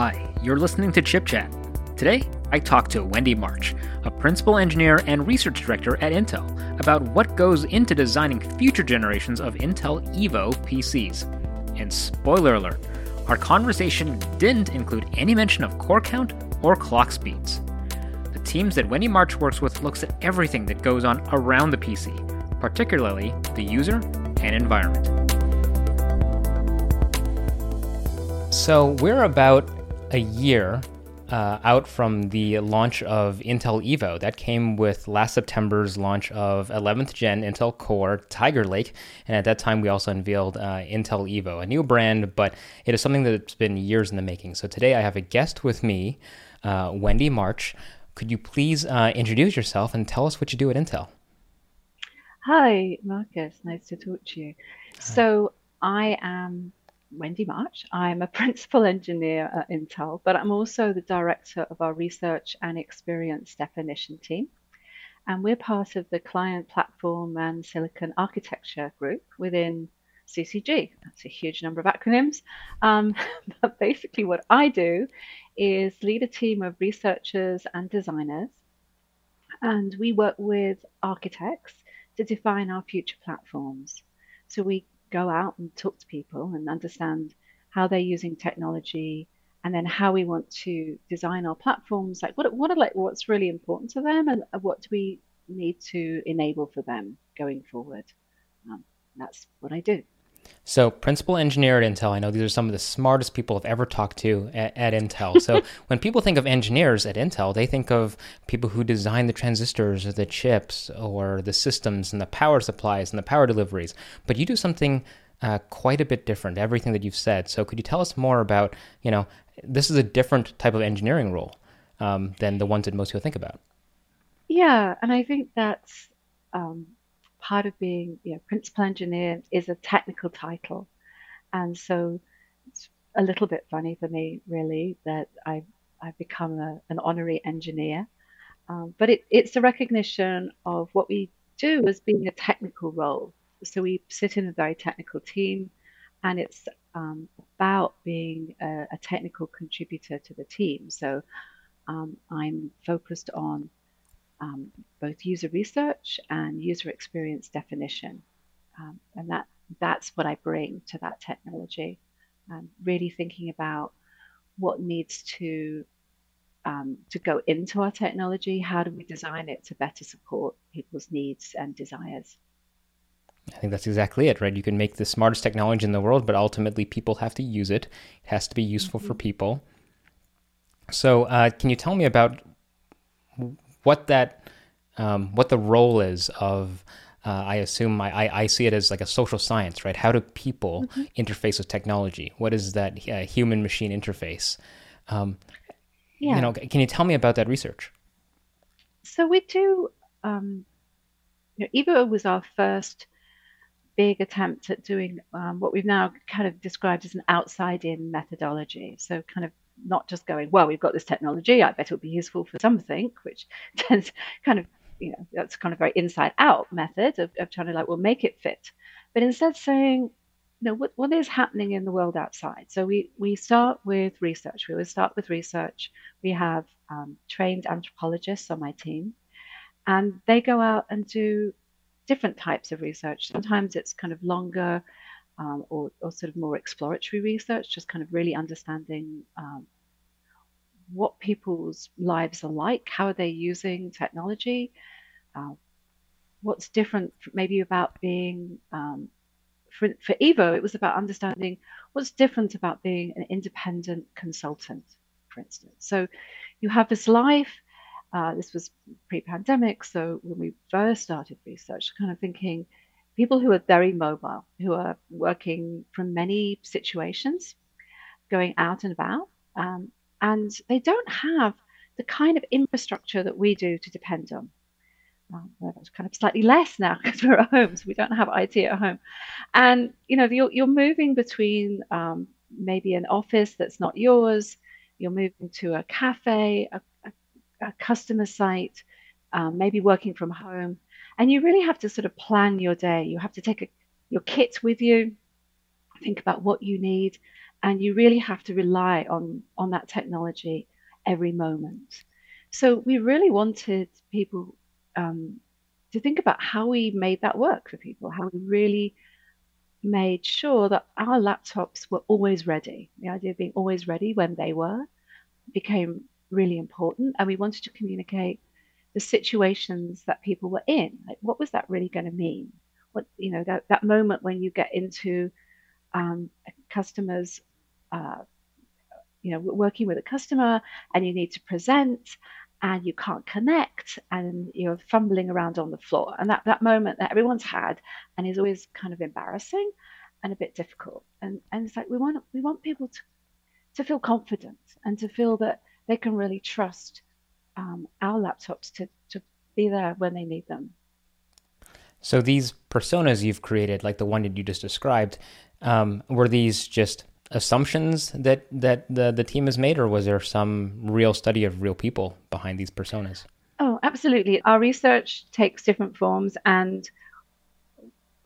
Hi, you're listening to Chip Chat. Today, I talk to Wendy March, a principal engineer and research director at Intel, about what goes into designing future generations of Intel Evo PCs. And spoiler alert, our conversation didn't include any mention of core count or clock speeds. The teams that Wendy March works with looks at everything that goes on around the PC, particularly the user and environment. So we're about a year uh, out from the launch of Intel Evo. That came with last September's launch of 11th gen Intel Core Tiger Lake. And at that time, we also unveiled uh, Intel Evo, a new brand, but it is something that's been years in the making. So today I have a guest with me, uh, Wendy March. Could you please uh, introduce yourself and tell us what you do at Intel? Hi, Marcus. Nice to talk to you. Hi. So I am Wendy March. I'm a principal engineer at Intel, but I'm also the director of our research and experience definition team. And we're part of the client platform and silicon architecture group within CCG. That's a huge number of acronyms. Um, but basically, what I do is lead a team of researchers and designers. And we work with architects to define our future platforms. So we go out and talk to people and understand how they're using technology and then how we want to design our platforms. Like what, what are like what's really important to them and what do we need to enable for them going forward? Um, that's what i do so, principal engineer at Intel, I know these are some of the smartest people I've ever talked to at, at Intel. So, when people think of engineers at Intel, they think of people who design the transistors or the chips or the systems and the power supplies and the power deliveries. But you do something uh, quite a bit different, everything that you've said. So, could you tell us more about, you know, this is a different type of engineering role um, than the ones that most people think about? Yeah, and I think that's um, part of being you know, principal engineer is a technical title. And so it's a little bit funny for me, really, that I, I've become a, an honorary engineer. Um, but it, it's a recognition of what we do as being a technical role. So we sit in a very technical team, and it's um, about being a, a, technical contributor to the team. So um, I'm focused on um, both user research and user experience definition. Um, and that that's what I bring to that technology. Um, really thinking about what needs to um, to go into our technology. How do we design it to better support people's needs and desires? I think that's exactly it, right? You can make the smartest technology in the world, but ultimately people have to use it. It has to be useful mm-hmm. for people. So, uh, can you tell me about what that um, what the role is of uh, I assume I, I, see it as like a social science, right? How do people mm-hmm. interface with technology? What is that uh, human machine interface? Um, yeah. You know, can you tell me about that research? So we do. Um, you know, Evo was our first big attempt at doing um, what we've now kind of described as an outside-in methodology. So kind of not just going, well, we've got this technology, I bet it'll be useful for something, which tends kind of, you know, that's kind of very inside out method of, of trying to like, well, make it fit. But instead saying, you know, what, what is happening in the world outside? So we, we start with research. We always start with research. We have um, trained anthropologists on my team, and they go out and do different types of research. Sometimes it's kind of longer um, or, or, sort of more exploratory research, just kind of really understanding um, what people's lives are like, how are they using technology, uh, what's different maybe about being, um, for, for Evo, it was about understanding what's different about being an independent consultant, for instance. So you have this life. Uh, this was pre-pandemic, so when we first started research, kind of thinking, people who are very mobile, who are working from many situations, going out and about, um, and they don't have the kind of infrastructure that we do to depend on. Um, well, it's kind of slightly less now because we're at home, so we don't have IT at home. And you know, you're, you're moving between um, maybe an office that's not yours, you're moving to a cafe, a, a, a customer site, um, maybe working from home, and you really have to sort of plan your day. You have to take a, your kit with you, think about what you need, and you really have to rely on on that technology every moment. So we really wanted people um, to think about how we made that work for people, how we really made sure that our laptops were always ready. The idea of being always ready when they were became really important, and we wanted to communicate the situations that people were in. Like, what was that really going to mean? What you know that that moment when you get into um, customer's uh, you know working with a customer and you need to present and you can't connect and you're fumbling around on the floor and that, that moment that everyone's had and is always kind of embarrassing and a bit difficult and and it's like we want we want people to to feel confident and to feel that they can really trust um, our laptops to to be there when they need them so these personas you've created like the one that you just described um, were these just assumptions that that the the team has made, or was there some real study of real people behind these personas? Oh, absolutely. Our research takes different forms, and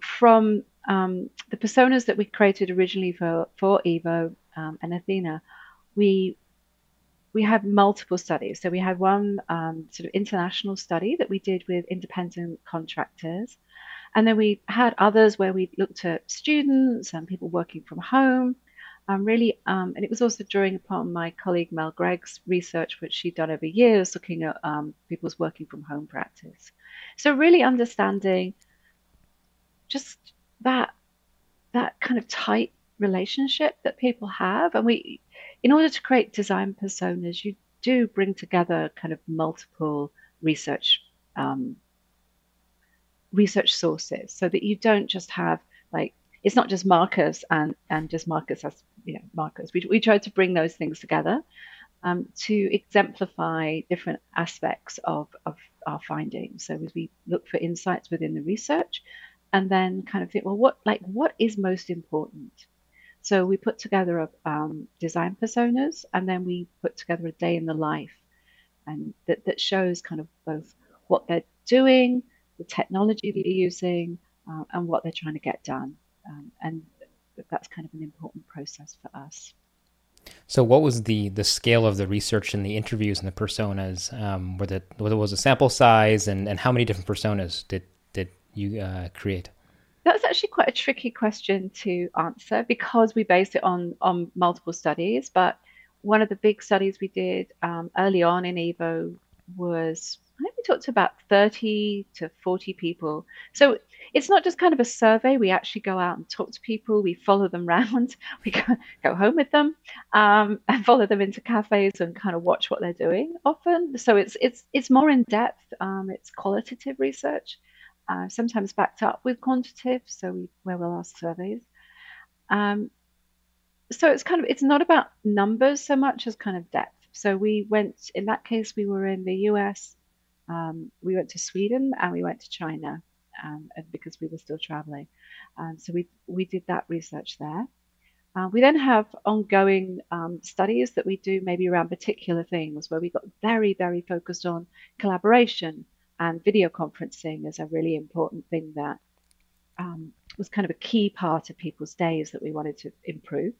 from um, the personas that we created originally for for Evo um, and Athena, we we had multiple studies. So we had one um, sort of international study that we did with independent contractors. And then we had others where we looked at students and people working from home um, really, um, and it was also drawing upon my colleague Mel Gregg's research, which she'd done over years, looking at um, people's working from home practice. So really understanding just that that kind of tight relationship that people have, and we, in order to create design personas, you do bring together kind of multiple research um, research sources, so that you don't just have like it's not just Marcus and and just Marcus as you know Marcus. We we tried to bring those things together um, to exemplify different aspects of of our findings. So as we look for insights within the research, and then kind of think, well, what like what is most important? So we put together a um, design personas, and then we put together a day in the life, and that that shows kind of both what they're doing, the technology that they're using, uh, and what they're trying to get done. Um, and that's kind of an important process for us. So, what was the the scale of the research and the interviews and the personas? Um, were the what was the sample size, and, and how many different personas did did you uh, create? That's actually quite a tricky question to answer because we based it on on multiple studies. But one of the big studies we did um, early on in Evo was I think we talked to about 30 to 40 people. So it's not just kind of a survey. We actually go out and talk to people. We follow them around. We go, go home with them um, and follow them into cafes and kind of watch what they're doing often. So it's it's it's more in depth. Um, it's qualitative research, uh, sometimes backed up with quantitative. So we where we'll ask surveys. Um, so it's kind of it's not about numbers so much as kind of depth. So we went in that case we were in the U.S. Um, we went to Sweden and we went to China um, because we were still traveling. Um, so we, we did that research there. Uh, we then have ongoing um, studies that we do maybe around particular things where we got very, very focused on collaboration and video conferencing as a really important thing that um, was kind of a key part of people's days that we wanted to improve.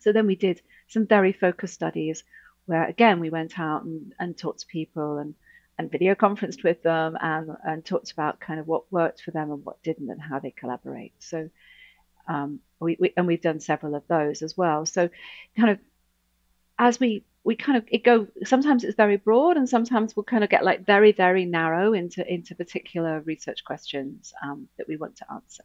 So then we did some very focused studies where, again, we went out and, and talked to people and and video conferenced with them and, and talked about kind of what worked for them and what didn't and how they collaborate. So um, we, we, and we've done several of those as well. So kind of as we we kind of it go sometimes it's very broad and sometimes we'll kind of get like very very narrow into into particular research questions um, that we want to answer.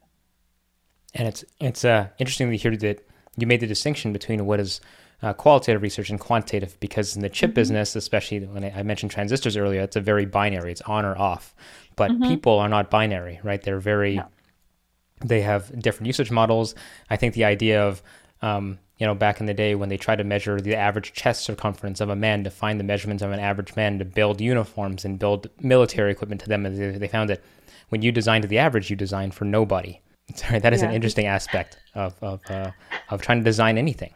And it's it's uh, interesting to hear that you made the distinction between what is uh, qualitative research and quantitative because in the chip mm-hmm. business, especially when I, mentioned transistors earlier, it's a very binary. It's on or off. But mm-hmm. people are not binary, right? They're very, no. they have different usage models. I think the idea of, um, you know, back in the day when they tried to measure the average chest circumference of a man to find the measurements of an average man to build uniforms and build military equipment to them, as they found that when you design to the average, you design for nobody. Sorry, that is yeah. an interesting aspect of of, uh, of trying to design anything.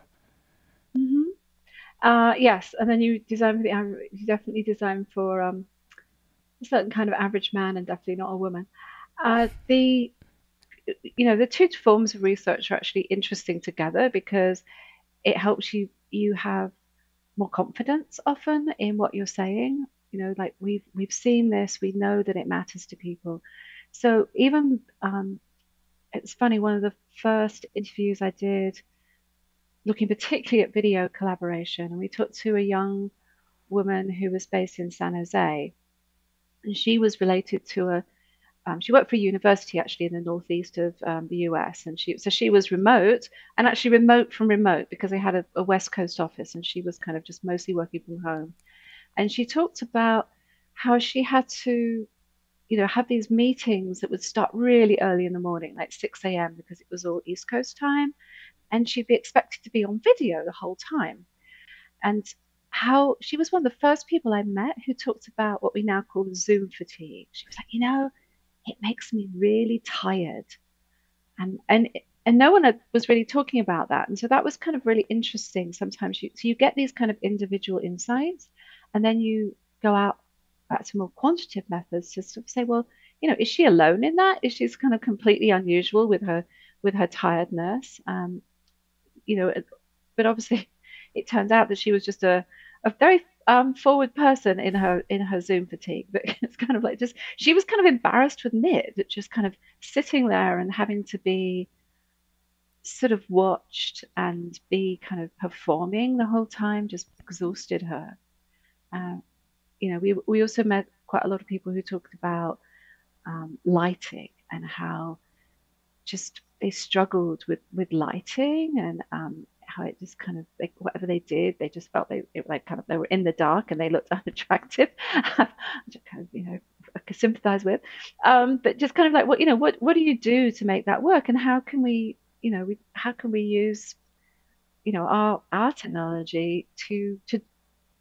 Uh, yes, and then you design for the average. You definitely design for um, a certain kind of average man, and definitely not a woman. Uh, the you know, the two forms of research are actually interesting together because it helps you you have more confidence often in what you're saying. You know, like we've we've seen this, we know that it matters to people. So even um, it's funny, one of the first interviews I did, looking particularly at video collaboration, and we talked to a young woman who was based in San Jose, and she was related to a um, she worked for a university actually in the northeast of um, the US, and she so she was remote and actually remote from remote because they had a, a, West Coast office, and she was kind of just mostly working from home. And she talked about how she had to, you know, have these meetings that would start really early in the morning, like 6 a.m. because it was all East Coast time, and she'd be expected to be on video the whole time. And how she was one of the first people I met who talked about what we now call Zoom fatigue. She was like, you know it makes me really tired. And and and no one was really talking about that. And so that was kind of really interesting. Sometimes you so you get these kind of individual insights, and then you go out back to more quantitative methods to sort of say, well, you know, is she alone in that? Is she kind of completely unusual with her with her tiredness? Um, you know, but obviously, it turned out that she was just a a very um, forward person in her in her Zoom fatigue. But it's kind of like just she was kind of embarrassed with it, that just kind of sitting there and having to be sort of watched and be kind of performing the whole time just exhausted her. Uh, you know, we we also met quite a lot of people who talked about um, lighting and how just they struggled with with lighting and um, how it just kind of like whatever they did, they just felt they it, like kind of they were in the dark and they looked unattractive. just kind of you know I could sympathize with, um, but just kind of like what you know what what do you do to make that work? And how can we you know we, how can we use you know our our technology to to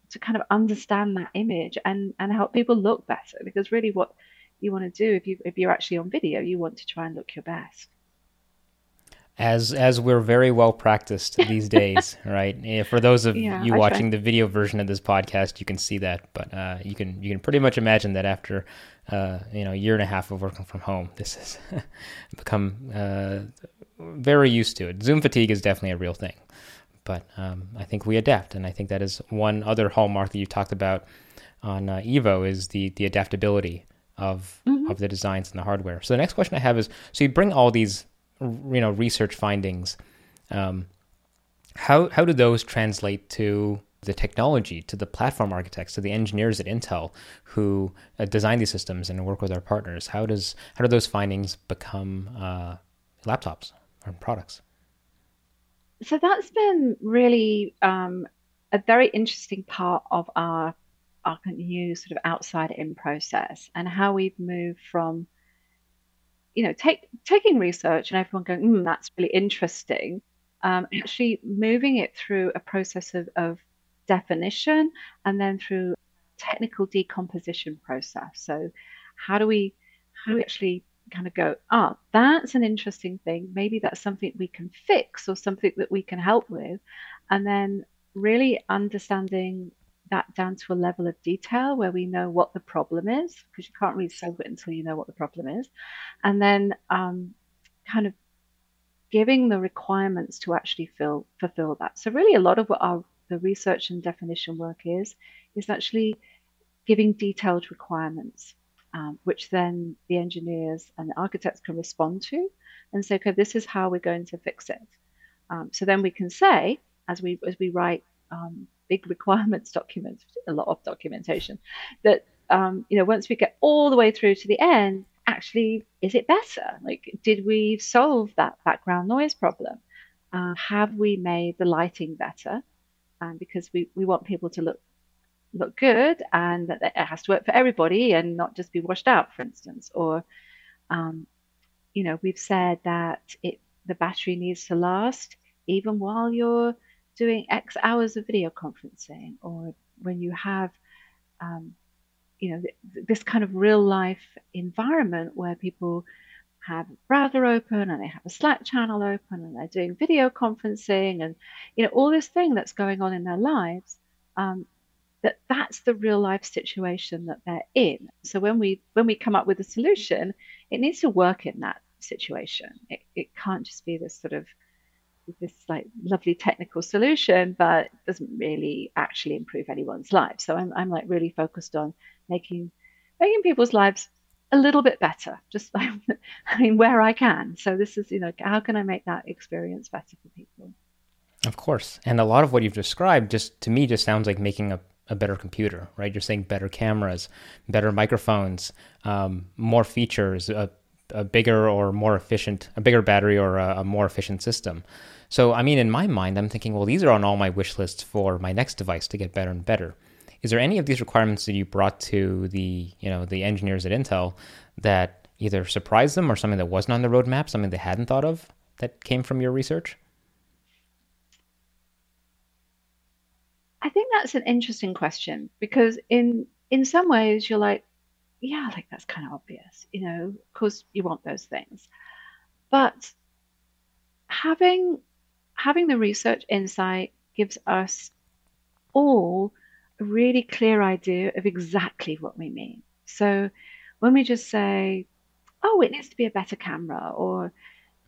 to kind of understand that image and and help people look better? Because really what you want to do if you if you're actually on video you want to try and look your best as as we're very well practiced these days, right? For those of yeah, you watching the video version of this podcast, you can see that, but uh, you can you can pretty much imagine that after uh, you know a year and a half of working from home, this has become uh, very used to it. Zoom fatigue is definitely a real thing, but um, I think we adapt, and I think that is one other hallmark that you talked about on uh, Evo is the the adaptability of mm-hmm. of the designs and the hardware. So the next question I have is: so you bring all these you know research findings um, how how do those translate to the technology to the platform architects to the engineers at intel who uh, design these systems and work with our partners? How does how do those findings become uh, laptops or products? So that's been really um, a very interesting part of our our new sort of outside in process and how we've moved from you know, take, taking research and everyone going, mm, that's really interesting, um, actually moving it through a process of, of definition and then through technical decomposition process. So how do we how do we actually kind of go, ah, oh, that's an interesting thing. Maybe that's something we can fix or something that we can help with. And then really understanding that down to a level of detail where we know what the problem is, because you can't really solve it until you know what the problem is. And then um, kind of giving the requirements to actually fill, fulfill that. So, really, a lot of what our the research and definition work is, is actually giving detailed requirements, um, which then the engineers and the architects can respond to and say, okay, this is how we're going to fix it. Um, so then we can say, as we as we write um, big requirements documents, a lot of documentation, that um, you know once we get all the way through to the end, actually, is it better? Like, did we solve that background noise problem? Uh, have we made the lighting better? Um, because we, we want people to look look good and that it has to work for everybody and not just be washed out, for instance. Or, um, you know, we've said that it the battery needs to last even while you're doing X hours of video conferencing, or when you have, um, you know, th- this kind of real life environment where people have a browser open and they have a Slack channel open and they're doing video conferencing and you know all this thing that's going on in their lives. Um, that that's the real life situation that they're in. So when we when we come up with a solution, it needs to work in that situation. It, it can't just be this sort of this like lovely technical solution, but doesn't really actually improve anyone's life. So I'm I'm like really focused on making making people's lives a little bit better, just I mean where I can. So this is you know how can I make that experience better for people? Of course, and a lot of what you've described just to me just sounds like making a a better computer, right? You're saying better cameras, better microphones, um, more features, a, a, bigger or more efficient, a bigger battery or a, a, more efficient system. So, I mean, in my mind, I'm thinking, well, these are on all my wish lists for my next device to get better and better. Is there any of these requirements that you brought to the, you know, the engineers at Intel that either surprised them or something that wasn't on the roadmap, something they hadn't thought of that came from your research? I think that's an interesting question because in in some ways you're like, yeah, like that's kind of obvious, you know, of course you want those things. But having having the research insight gives us all a really clear idea of exactly what we mean. So when we just say, oh, it needs to be a better camera or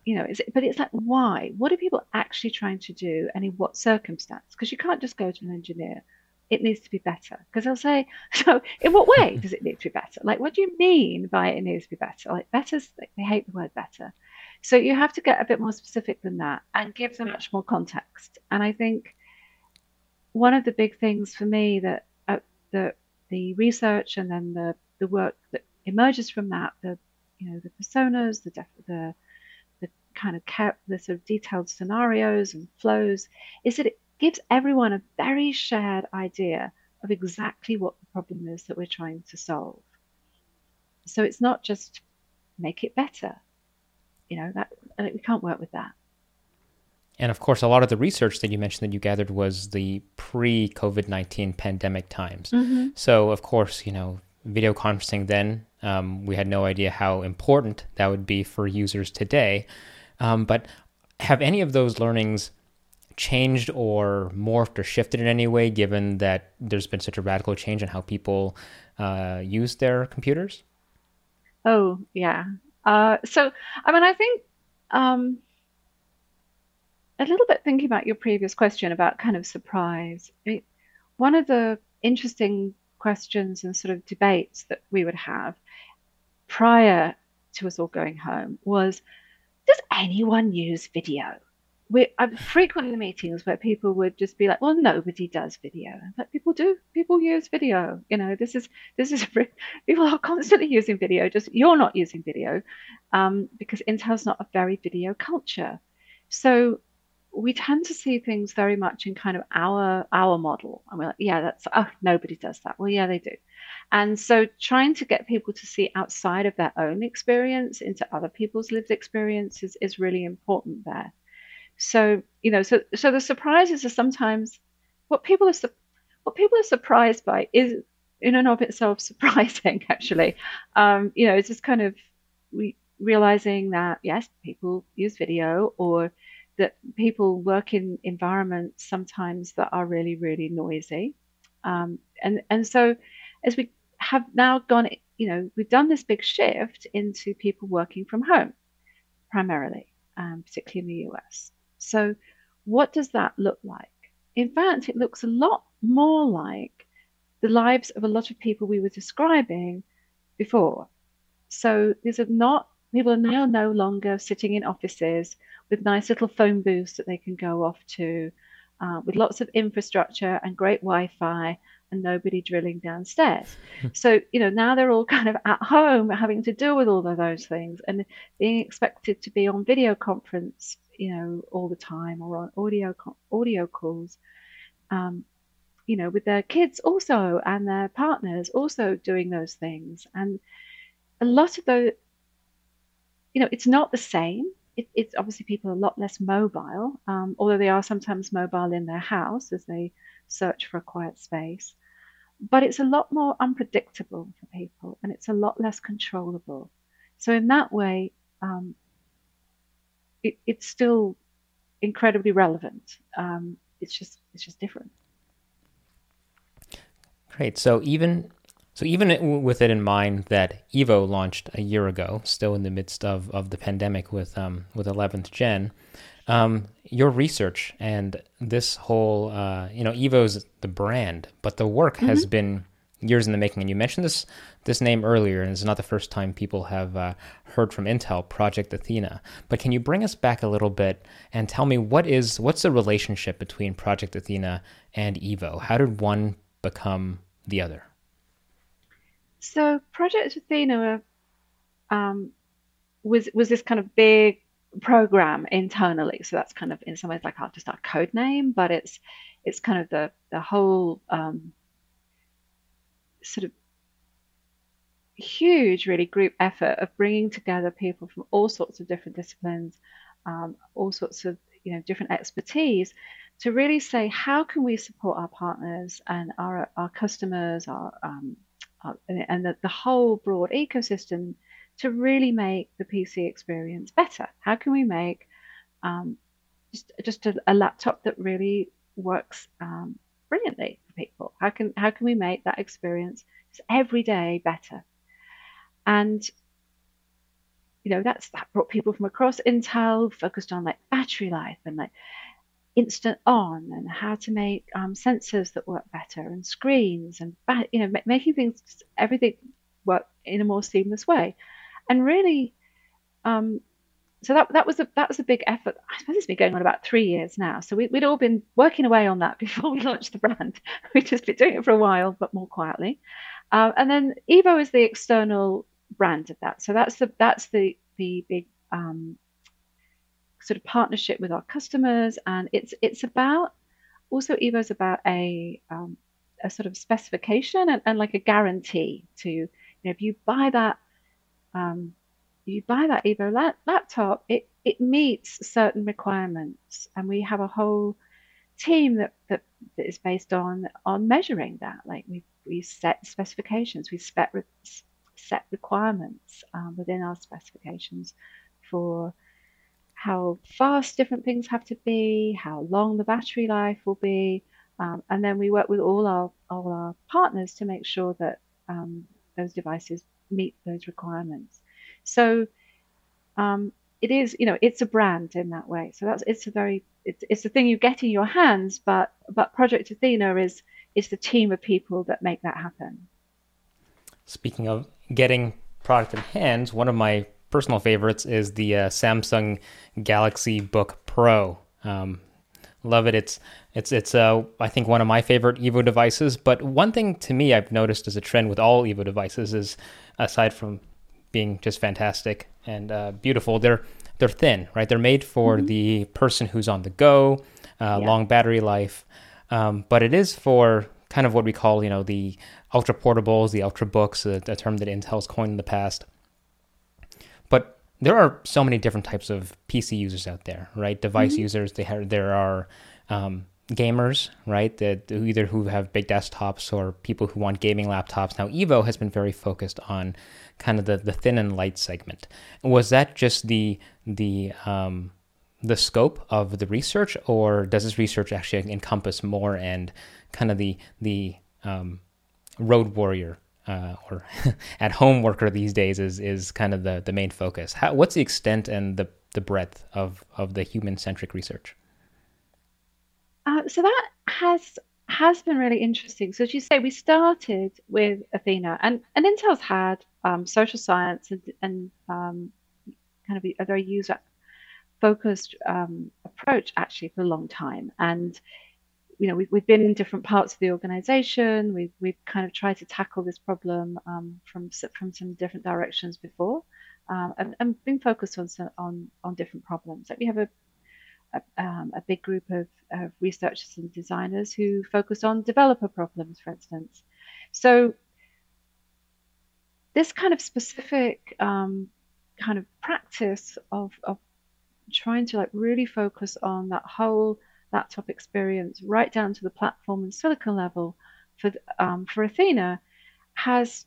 you know, is it, but it's like, why? What are people actually trying to do and in what circumstance? Because you can't just go to an engineer. It needs to be better. Because they'll say, so in what way does it need to be better? Like, what do you mean by it needs to be better? Like, better, they hate the word better. So you have to get a bit more specific than that and give them much more context. And I think one of the big things for me that uh, the the research and then the the work that emerges from that, the you know the personas, the def- the kind of kept the sort of detailed scenarios and flows is that it gives everyone a very shared idea of exactly what the problem is that we're trying to solve. So it's not just make it better. You know, that we can't work with that. And of course, a lot of the research that you mentioned that you gathered was the pre COVID 19 pandemic times. Mm-hmm. So, of course, you know, video conferencing then, um, we had no idea how important that would be for users today. Um, but have any of those learnings changed or morphed or shifted in any way, given that there's been such a radical change in how people uh, use their computers? Oh, yeah. Uh, so, I mean, I think um, a little bit thinking about your previous question about kind of surprise. One of the interesting questions and sort of debates that we would have prior to us all going home was does anyone use video? We, I'm frequently in meetings where people would just be like, "Well, nobody does video," but people do. People use video. You know, this is this is people are constantly using video. Just you're not using video um, because Intel's not a very video culture. So we tend to see things very much in kind of our our model, and we're like, "Yeah, that's oh, nobody does that." Well, yeah, they do. And so trying to get people to see outside of their own experience into other people's lived experiences is really important there. So, you know, so so the surprises are sometimes what people are what people are surprised by is in and of itself surprising actually. Um, you know, it's just kind of we realizing that yes, people use video or that people work in environments sometimes that are really, really noisy. Um, and and so as we have now gone, you know, we've done this big shift into people working from home primarily, um, particularly in the US. So, what does that look like? In fact, it looks a lot more like the lives of a lot of people we were describing before. So, these are not, people are now no longer sitting in offices with nice little phone booths that they can go off to, uh, with lots of infrastructure and great Wi Fi and nobody drilling downstairs. so, you know, now they're all kind of at home having to deal with all of those things and being expected to be on video conference, you know, all the time or on audio audio calls. Um, you know, with their kids also and their partners also doing those things. And a lot of those, you know, it's not the same. It, it's obviously people are a lot less mobile, um, although they are sometimes mobile in their house as they search for a quiet space but it's a lot more unpredictable for people and it's a lot less controllable. So, in that way, um, it, it's still incredibly relevant. Um, it's just it's just different. Great. So even So even with it in mind that Evo launched a year ago, still in the midst of, of the pandemic with um, with 11th Gen, um, your research and this whole uh, you know Evo's the brand, but the work mm-hmm. has been years in the making. And you mentioned this this name earlier, and it's not the first time people have uh, heard from Intel, Project Athena. But can you bring us back a little bit and tell me what is what's the relationship between Project Athena and Evo? How did one become the other? So Project Athena um, was was this kind of big program internally. So that's kind of in some ways like our, just our code name, but it's it's kind of the the whole um, sort of huge, really group effort of bringing together people from all sorts of different disciplines, um, all sorts of you know different expertise, to really say how can we support our partners and our our customers, our, um, our and the, the whole broad ecosystem to really make the PC experience better. How can we make um, just just a, a, laptop that really works um, brilliantly for people? How can how can we make that experience every day better? And you know that's that brought people from across Intel focused on like battery life and like instant on and how to make um, sensors that work better and screens and you know making things everything work in a more seamless way and really um, so that that was a that was a big effort. I suppose it's been going on about three years now. So we, would all been working away on that before we launched the brand. We'd just been doing it for a while, but more quietly. Uh, and then Evo is the external brand of that. So that's the that's the the big um, sort of partnership with our customers, and it's it's about also Evo is about a um, a sort of specification and, and like a guarantee to you know if you buy that um, you buy that Evo la- laptop, it it meets certain requirements, and we have a whole team that, that, that is based on on measuring that. Like we we set specifications, we re- set requirements um, within our specifications for how fast different things have to be, how long the battery life will be, um, and then we work with all our all our partners to make sure that um, those devices meet those requirements. So um, it is, you know, it's a brand in that way. So that's it's a very it's it's the thing you get in your hands, but but Project Athena is is the team of people that make that happen. Speaking of getting product in hands, one of my personal favorites is the uh, Samsung Galaxy Book Pro. Um, love it. It's it's it's uh, I think one of my favorite Evo devices. But one thing to me I've noticed as a trend with all Evo devices is aside from being just fantastic and uh, beautiful, they're they're thin, right? They're made for mm-hmm. the person who's on the go, uh, yeah. long battery life. Um, but it is for kind of what we call, you know, the ultra portables, the ultra books, a, a term that Intel's coined in the past. But there are so many different types of PC users out there, right? Device mm-hmm. users. They have, there are um, gamers, right? That either who have big desktops or people who want gaming laptops. Now, Evo has been very focused on kind of the, the thin and light segment. Was that just the the um, the scope of the research, or does this research actually encompass more and kind of the the um, road warrior uh, or at home worker these days is is kind of the the main focus? How, what's the extent and the the breadth of of the human centric research? Uh, so that has has been really interesting. So as you say, we started with Athena, and, and Intel's had um, social science and, and um, kind of a very user focused um, approach actually for a long time. And you know, we've, we've been in different parts of the organization. We've, we've kind of tried to tackle this problem um, from from some different directions before, um, and, and been focused on on on different problems. Like we have a a, um, a big group of, of, researchers and designers who focus on developer problems, for instance. So this kind of specific um, kind of practice of, of trying to like really focus on that whole laptop experience right down to the platform and silicon level for um, for Athena has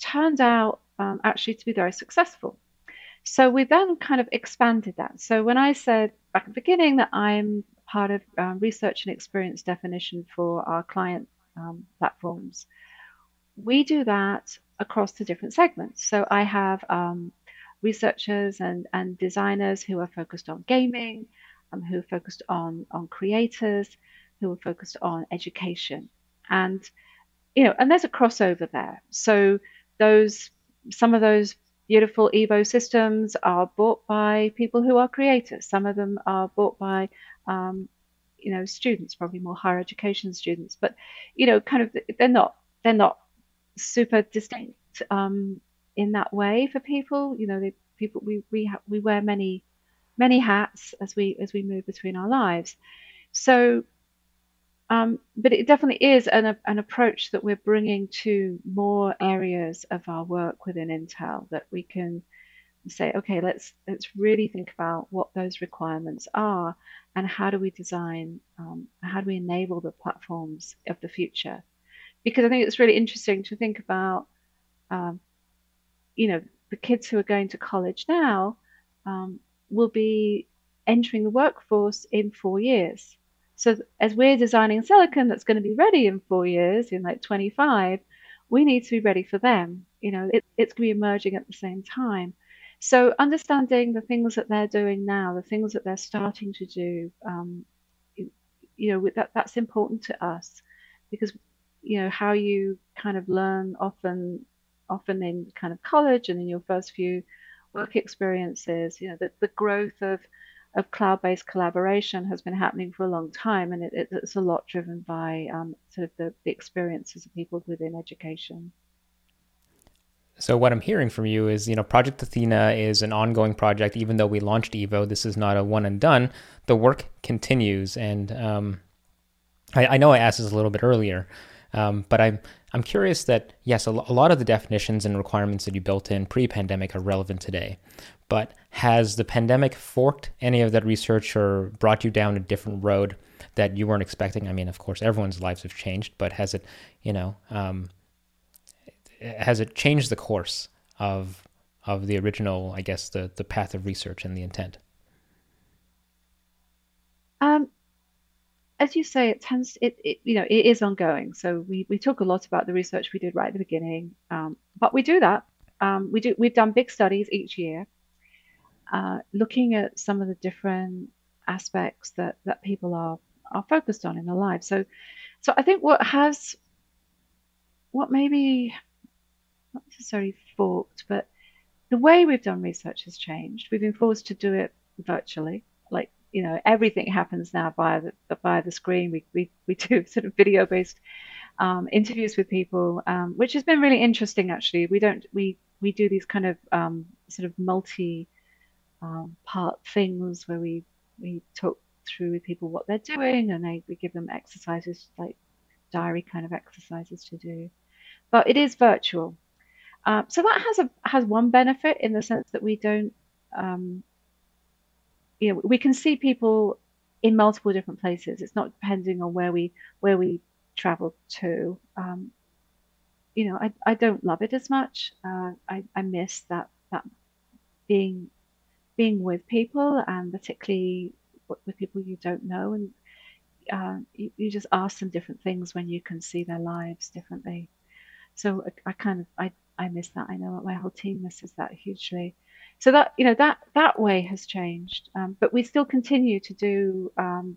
turned out um, actually to be very successful. So we then kind of expanded that. So when I said back at the beginning that I'm part of um, research and experience definition for our client um, platforms, we do that across the different segments. So I have um, researchers and, and designers who are focused on gaming, um, who are focused on, on creators, who are focused on education. And, you know, and there's a crossover there. So those, some of those beautiful Evo systems are bought by people who are creators. Some of them are bought by, um, you know, students, probably more higher education students. But, you know, kind of, they're not, they're not super distinct um, in that way for people. You know, people we we ha- we wear many many hats as we as we move between our lives. So, um, but it definitely is an an approach that we're bringing to more areas of our work within Intel that we can say, okay, let's let's really think about what those requirements are and how do we design, um, how do we enable the platforms of the future because I think it's really interesting to think about, um, you know, the kids who are going to college now um, will be entering the workforce in four years. So as we're designing silicon that's going to be ready in four years, in like 25, we need to be ready for them. You know, it, it's going to be emerging at the same time. So understanding the things that they're doing now, the things that they're starting to do, um, you, know, that that's important to us because you know how you kind of learn often often in kind of college and in your first few work experiences you know the, the growth of of cloud-based collaboration has been happening for a long time and it, it's a lot driven by um, sort of the, the experiences of people within education so what I'm hearing from you is, you know, Project Athena is an ongoing project. Even though we launched Evo, this is not a one and done. The work continues, and um, I, I, know I asked this a little bit earlier, um, but I'm I'm curious that yes, a, lot of the definitions and requirements that you built in pre-pandemic are relevant today. But has the pandemic forked any of that research or brought you down a different road that you weren't expecting? I mean, of course, everyone's lives have changed, but has it, you know, um, has it changed the course of of the original, I guess, the the path of research and the intent? Um, as you say, it tends it, it you know it is ongoing. So we we talk a lot about the research we did right at the beginning, um, but we do that. Um, we do we've done big studies each year, uh, looking at some of the different aspects that that people are are focused on in their lives. So so I think what has what maybe not necessarily forked, but the way we've done research has changed. We've been forced to do it virtually, like you know everything happens now via the via the screen. We we, we do sort of video based um, interviews with people, um, which has been really interesting. Actually, we don't we we do these kind of um, sort of multi um, part things where we we talk through with people what they're doing, and they, we give them exercises like diary kind of exercises to do. But it is virtual, uh, so that has a has one benefit in the sense that we don't um, you know we can see people in multiple different places. It's not depending on where we where we travel to. Um, you know, I, I don't love it as much. Uh, I, I miss that that being being with people and particularly with people you don't know and uh, you, you, just ask them different things when you can see their lives differently. So I, I kind of I, I miss that. I know my whole team misses that hugely so that you know that that way has changed. Um, but we still continue to do um,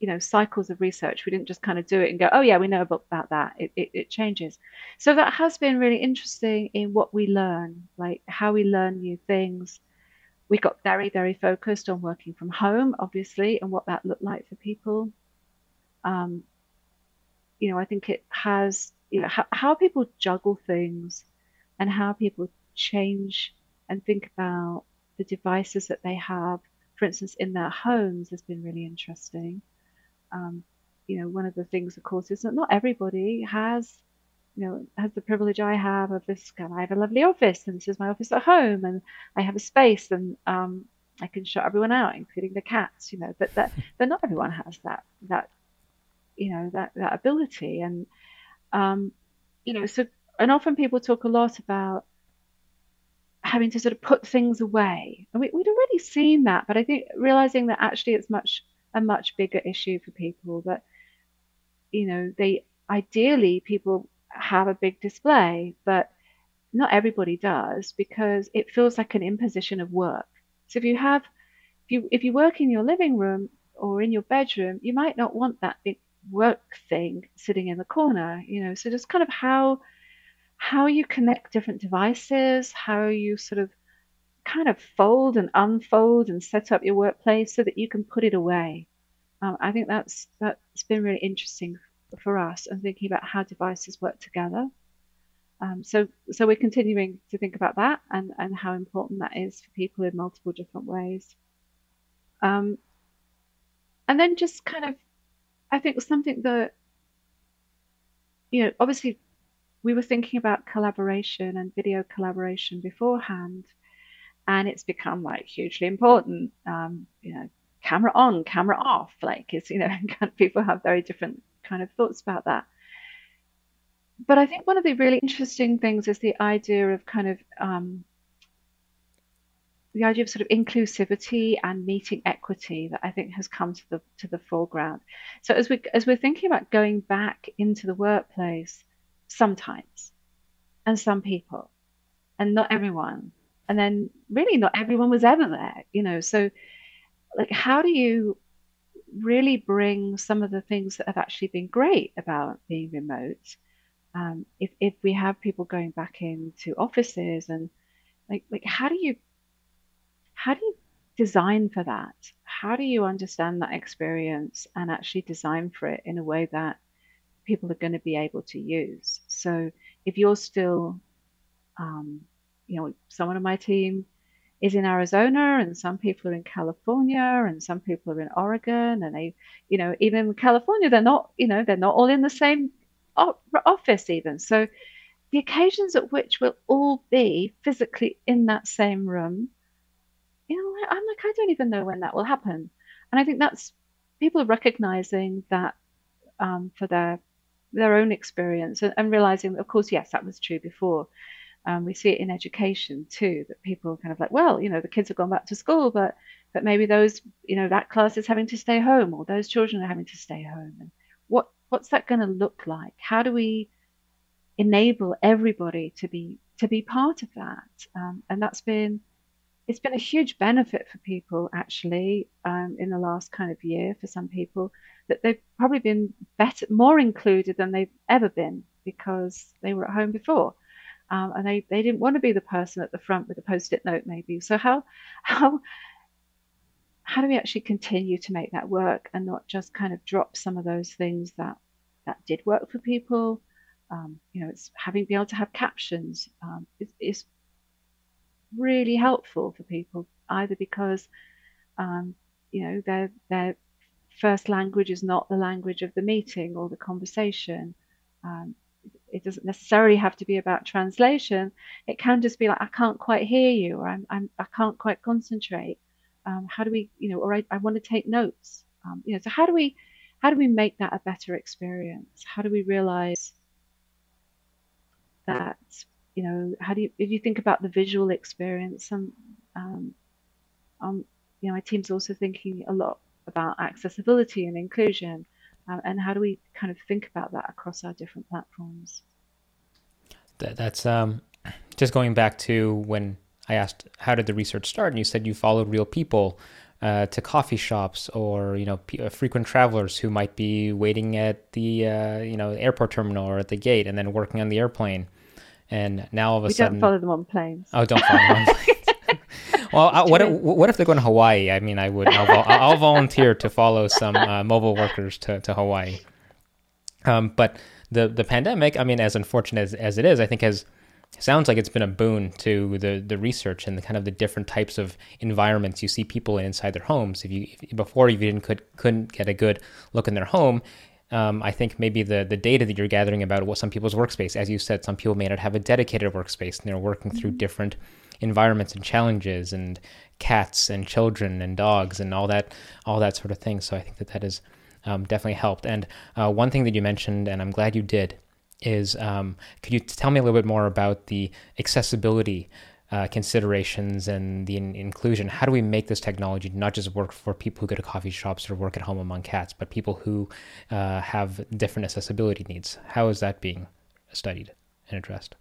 you know cycles of research. We didn't just kind of do it and go oh yeah we know about, about that. It, it, it, changes. So that has been really interesting in what we learn like how we learn new things. We got very very focused on working from home obviously and what that looked like for people. Um, you know i think it has you know how, how people juggle things and how people change and think about the devices that they have, for instance, in their homes has been really interesting. Um, you know, one of the things, of course, is that not everybody has, you know, has the privilege I have of this kind. I have a lovely office, and this is my office at home, and I have a space, and um, I can shut everyone out, including the cats. You know, but that, but not everyone has that that, you know, that that ability, and um, you know, so and often people talk a lot about having to sort of put things away. And we, would already seen that, but I think realizing that actually it's much a much bigger issue for people that you know they ideally people have a big display, but not everybody does because it feels like an imposition of work. So if you have, if you if you work in your living room or in your bedroom, you might not want that big work thing sitting in the corner. You know, so just kind of how how you connect different devices, how you sort of kind of fold and unfold and set up your workplace so that you can put it away. Um, I think that's that's been really interesting for us and thinking about how devices work together. Um, so so we're continuing to think about that and, and how important that is for people in multiple different ways. Um, and then just kind of, I think something that, you know, obviously we were thinking about collaboration and video collaboration beforehand, and it's become like hugely important. Um, you know, camera on, camera off. Like it's you know, people have very different kind of thoughts about that. But I think one of the really interesting things is the idea of kind of um, the idea of sort of inclusivity and meeting equity that I think has come to the to the foreground. So as we as we're thinking about going back into the workplace, sometimes, and some people, and not everyone, and then really not everyone was ever there, you know. So, like, how do you really bring some of the things that have actually been great about being remote? Um, if if we have people going back into offices and like like how do you how do you design for that? How do you understand that experience and actually design for it in a way that people are going to be able to use. So if you're still, um, you know, someone on my team is in Arizona and some people are in California and some people are in Oregon and they, you know, even in California, they're not, you know, they're not all in the same office even. So the occasions at which we'll all be physically in that same room, you know, I'm like, I don't even know when that will happen. And I think that's people recognizing that um, for their their own experience and, and realizing, of course, yes, that was true before. Um, we see it in education too, that people are kind of like, well, you know, the kids have gone back to school, but but maybe those, you know, that class is having to stay home, or those children are having to stay home. And what what's that going to look like? How do we enable everybody to be to be part of that? Um, and that's been it's been a huge benefit for people actually um, in the last kind of year for some people that they've probably been better, more included than they've ever been because they were at home before. Um, and they, they didn't want to be the person at the front with a post-it note maybe. So how how how do we actually continue to make that work and not just kind of drop some of those things that that did work for people? Um, you know, it's having be able to have captions um, is, really helpful for people either because um, you know they're they're first language is not the language of the meeting or the conversation. Um, it doesn't necessarily have to be about translation. It can just be like, I can't quite hear you, or I'm, I'm I can't quite concentrate. Um, how do we, you know, or I, I want to take notes. Um, you know, so how do we, how do we make that a better experience? How do we realize that, you know, how do you, if you think about the visual experience, some, um, um, you know, my team's also thinking a lot about accessibility and inclusion, uh, and how do we kind of think about that across our different platforms? That, that's um, just going back to when I asked how did the research start, and you said you followed real people. Uh, to coffee shops or you know p- uh, frequent travelers who might be waiting at the uh, you know airport terminal or at the gate and then working on the airplane and now all of a we sudden don't follow them on planes oh don't follow them on planes well, I, what if, what if they're going to Hawaii? I mean, I would. I'll, I'll volunteer to follow some uh, mobile workers to, to Hawaii. Um, but the the pandemic, I mean, as unfortunate as, as it is, I think has sounds like it's been a boon to the the research and the kind of the different types of environments you see people in inside their homes. If you if, before you didn't could couldn't get a good look in their home. Um, I think maybe the, the data that you're gathering about what some people's workspace, as you said, some people may not have a dedicated workspace and they're working through mm-hmm. different environments and challenges and cats and children and dogs and all that all that sort of thing. So I think that that has um, definitely helped. And uh, one thing that you mentioned, and I'm glad you did, is um, could you tell me a little bit more about the accessibility uh, considerations and the in- inclusion? How do we make this technology not just work for people who go to coffee shops or work at home among cats, but people who uh, have different accessibility needs? How is that being studied and addressed?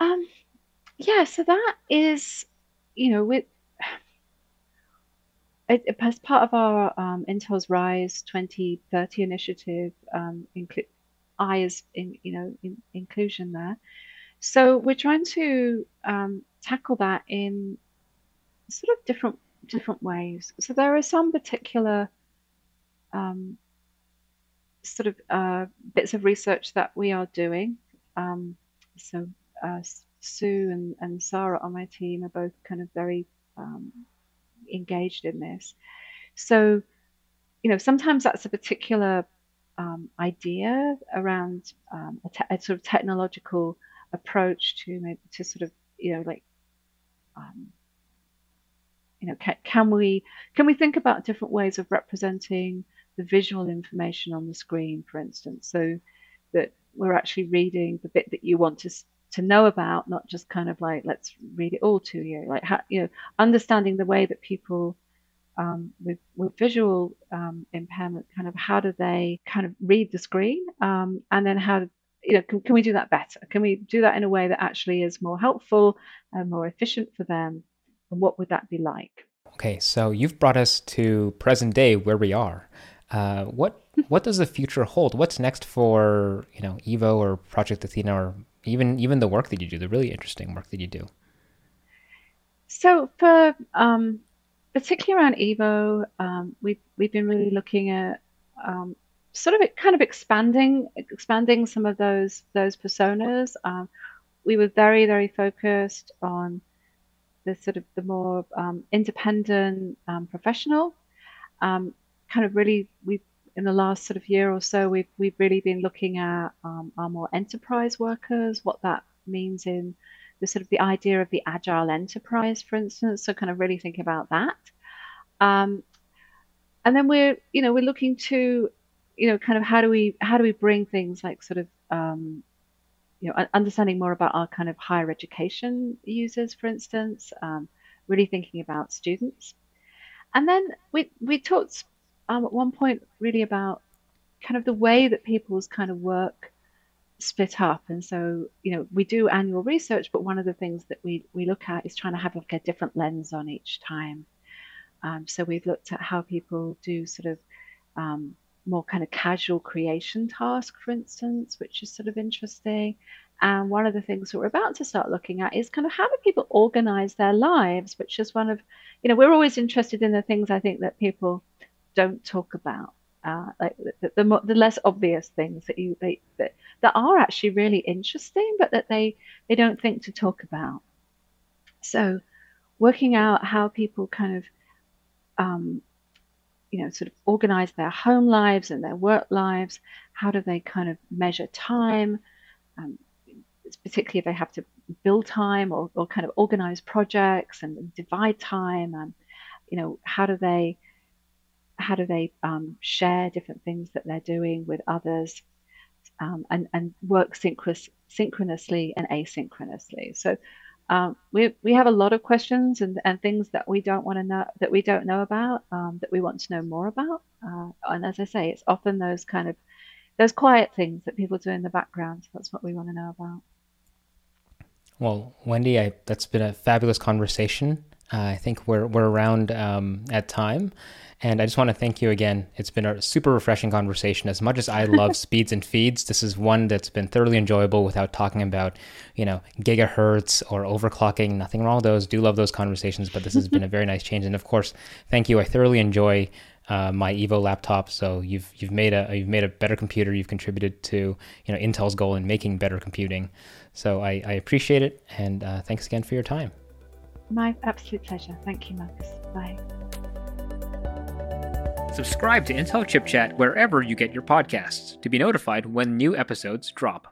Um, yeah, so that is, you know, with it, as part of our um, Intel's Rise 2030 initiative, um, inclu- I is in, you know, in, inclusion there. So we're trying to um, tackle that in sort of different different ways. So there are some particular um, sort of uh, bits of research that we are doing. Um, so uh, Sue and, and Sarah on my team are both kind of very um, engaged in this. So, you know, sometimes that's a particular um, idea around um, a, te- a, sort of technological approach to maybe to sort of you know like um, you know can, can we can we think about different ways of representing the visual information on the screen, for instance, so that we're actually reading the bit that you want to to know about, not just kind of like let's read it all to you. Like how you know, understanding the way that people um, with with visual um, impairment, kind of how do they kind of read the screen, um, and then how you know can, can we do that better? Can we do that in a way that actually is more helpful and more efficient for them? And what would that be like? Okay, so you've brought us to present day where we are. Uh, what what does the future hold? What's next for you know Evo or Project Athena or even even the work that you do, the really interesting work that you do? So for um, particularly around Evo, um, we've we've been really looking at um, sort of kind of expanding expanding some of those those personas. Um, we were very very focused on the sort of the more um, independent um, professional. Um, kind of really we in the last sort of year or so we've we've really been looking at um, our more enterprise workers, what that means in the sort of the idea of the agile enterprise, for instance. So kind of really think about that. Um, and then we're you know we're looking to you know kind of how do we how do we bring things like sort of um, you know understanding more about our kind of higher education users, for instance. Um, really thinking about students. And then we we talked um, at one point really about kind of the way that people's kind of work split up. And so, you know, we do annual research, but one of the things that we, we look at is trying to have like a different lens on each time. Um, so we've looked at how people do sort of um, more kind of casual creation task, for instance, which is sort of interesting. And one of the things that we're about to start looking at is kind of how do people organize their lives, which is one of, you know, we're always interested in the things I think that people don't talk about. Uh, like the, the, the, less obvious things that you they, that, that are actually really interesting, but that they they don't think to talk about. So, working out how people kind of, um, you know, sort of organize their home lives and their work lives. How do they kind of measure time? Um, particularly if they have to build time or, or kind of organize projects and divide time and you know how do they how do they um, share different things that they're doing with others um, and, and work synchronous, synchronously and asynchronously. So um, we, we have a lot of questions and, and things that we don't want to know that we don't know about um, that we want to know more about. Uh, and as I say, it's often those kind of those quiet things that people do in the background. That's what we want to know about. Well, Wendy, I, that's been a fabulous conversation. Uh, I think we're we're around um, at time, and I just want to thank you again. It's been a super refreshing conversation. As much as I love speeds and feeds, this is one that's been thoroughly enjoyable without talking about you know gigahertz or overclocking. Nothing wrong with those. Do love those conversations, but this has been a very nice change. And of course, thank you. I thoroughly enjoy. Uh, my Evo laptop. So you've you've made a you've made a better computer. You've contributed to you know Intel's goal in making better computing. So I, I appreciate it, and uh, thanks again for your time. My absolute pleasure. Thank you, Marcus. Bye. Subscribe to Intel Chip Chat wherever you get your podcasts to be notified when new episodes drop.